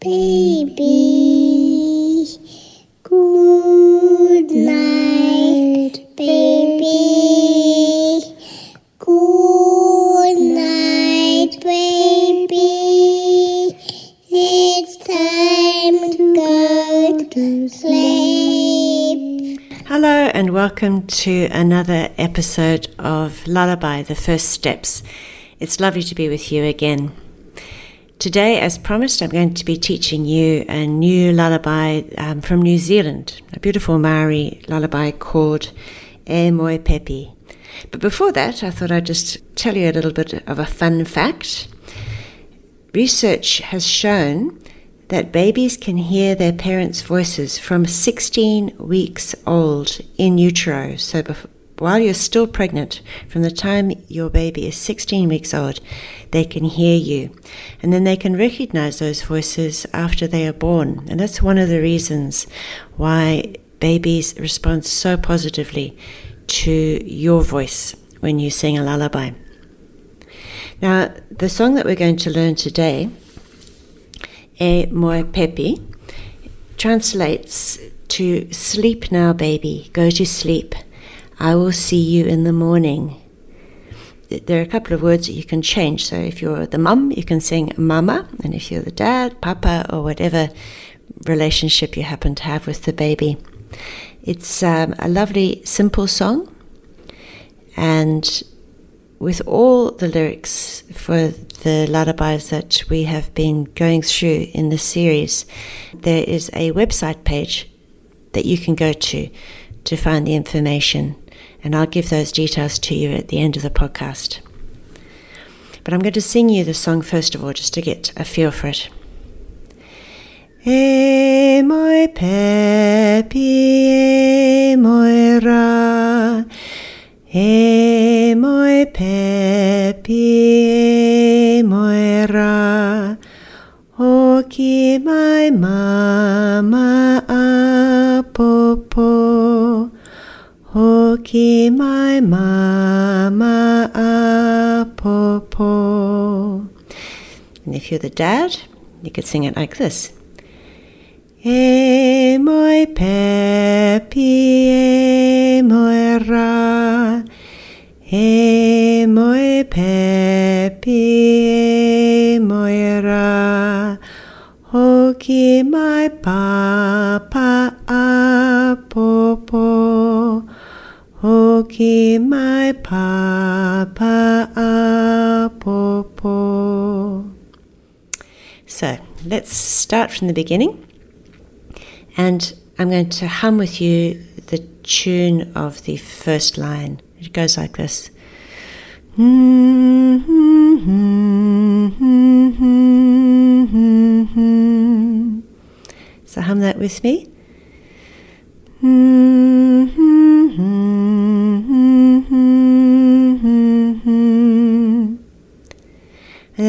Baby, good night, baby. Good night, baby. It's time to go to sleep. Hello, and welcome to another episode of Lullaby The First Steps. It's lovely to be with you again. Today, as promised, I'm going to be teaching you a new lullaby um, from New Zealand, a beautiful Maori lullaby called E Moe Pepi. But before that, I thought I'd just tell you a little bit of a fun fact. Research has shown that babies can hear their parents' voices from 16 weeks old in utero. So, bef- while you're still pregnant, from the time your baby is 16 weeks old, they can hear you. And then they can recognize those voices after they are born. And that's one of the reasons why babies respond so positively to your voice when you sing a lullaby. Now, the song that we're going to learn today, E Moe Pepi, translates to Sleep now, baby, go to sleep. I will see you in the morning. There are a couple of words that you can change. So if you're the mum, you can sing mama, and if you're the dad, papa, or whatever relationship you happen to have with the baby. It's um, a lovely, simple song, and with all the lyrics for the lullabies that we have been going through in the series, there is a website page that you can go to to find the information, and I'll give those details to you at the end of the podcast. But I'm going to sing you the song first of all, just to get a feel for it. E moi pepi, e moi ra, e moi pepi, e moi ra, o ki mai mama a popo, o ki mai mama a popo. And if you're the dad, you could sing it like this. E moi pepi, e moi ra, e moi pepi, e moi ra, o ki mai papa a o mai papa a popo. So let's start from the beginning. And I'm going to hum with you the tune of the first line. It goes like this. So hum that with me.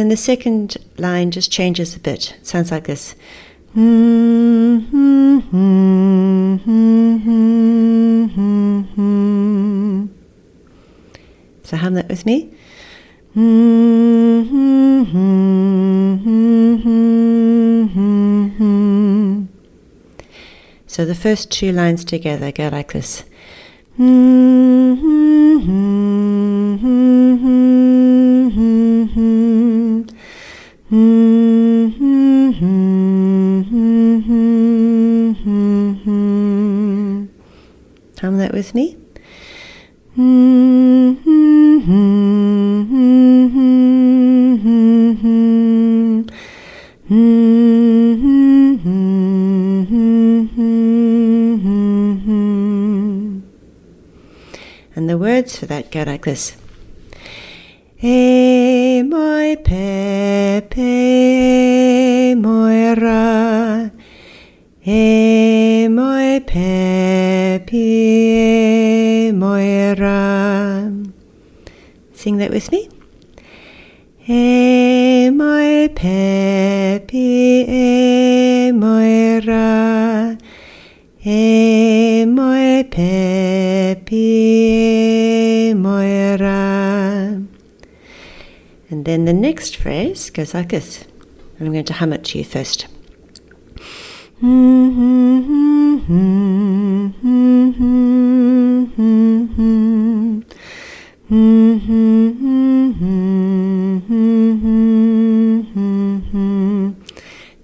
And the second line just changes a bit. It sounds like this. So hum that with me. So the first two lines together go like this. With me. And the words for that go like this. E moi pepe, e moi ra, e moi pepi, Sing that with me. E moi pepi, e moi ra, e moi pepi, e moi ra. And then the next phrase goes like this. And I'm going to hum it to you first. Hmm, hmm, hmm,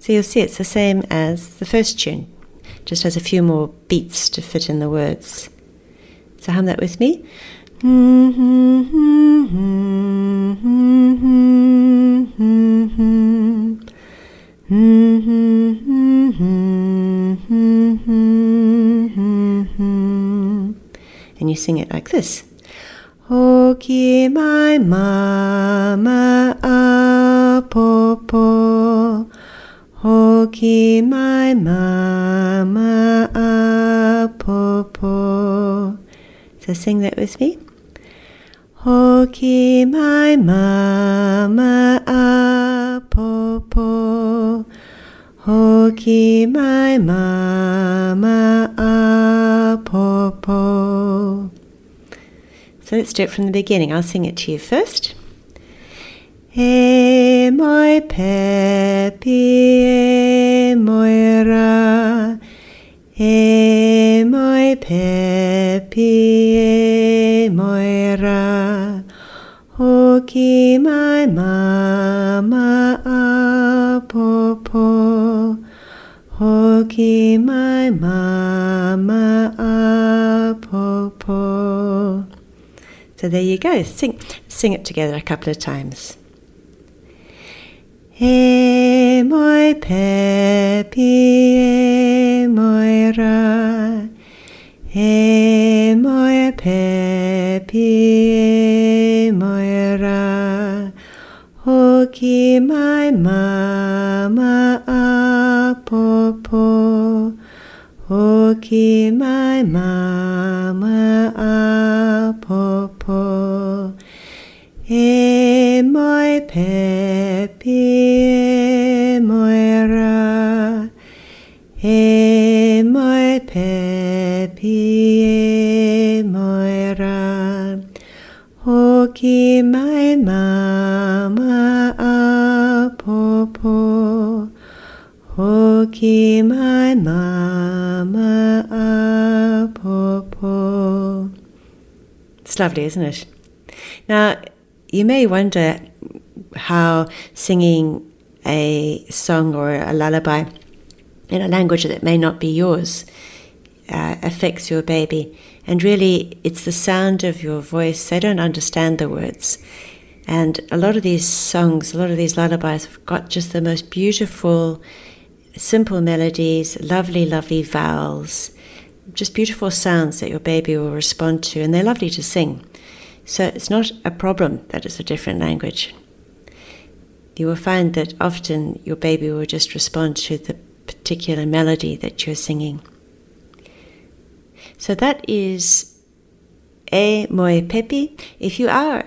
So you'll see it's the same as the first tune, just has a few more beats to fit in the words. So hum that with me. And you sing it like this. Oh, Hoki my mama Hoki my mama apopo. So sing that with me. Hoki my mama apopo. Hoki my mama apopo. So let's do it from the beginning. I'll sing it to you first. E moi pepi e moira E moi pepi e moira Hoki my mama apopo Hoki my mama apopo So there you go. Sing sing it together a couple of times. E moi pepi e moira E moi pepi e moira Hoki my mama apopo. Hoki my mama apopo E moi pepi moira E moi pepi moira Hoki my mama apopo Hoki my mama apopo It's lovely, isn't it? Now, you may wonder how singing a song or a lullaby in a language that may not be yours uh, affects your baby. And really, it's the sound of your voice. They don't understand the words. And a lot of these songs, a lot of these lullabies have got just the most beautiful, simple melodies, lovely, lovely vowels, just beautiful sounds that your baby will respond to. And they're lovely to sing. So it's not a problem that it's a different language. You will find that often your baby will just respond to the particular melody that you're singing. So that is E Moe Pepi. If you are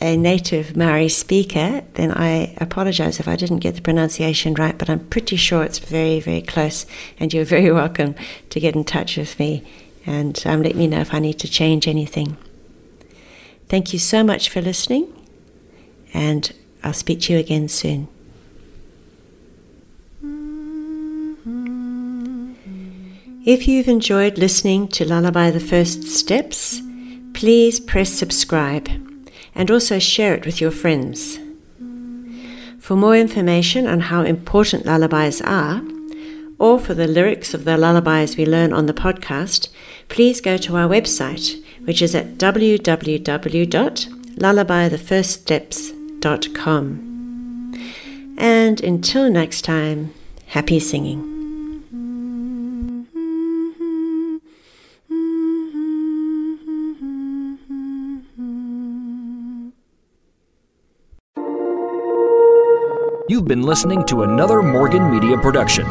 a native Maori speaker, then I apologize if I didn't get the pronunciation right, but I'm pretty sure it's very, very close, and you're very welcome to get in touch with me and um, let me know if I need to change anything. Thank you so much for listening, and I'll speak to you again soon. If you've enjoyed listening to Lullaby the First Steps, please press subscribe and also share it with your friends. For more information on how important lullabies are, or for the lyrics of the lullabies we learn on the podcast, please go to our website, which is at www.lullabythefirststeps.com. And until next time, happy singing. You've been listening to another Morgan Media production.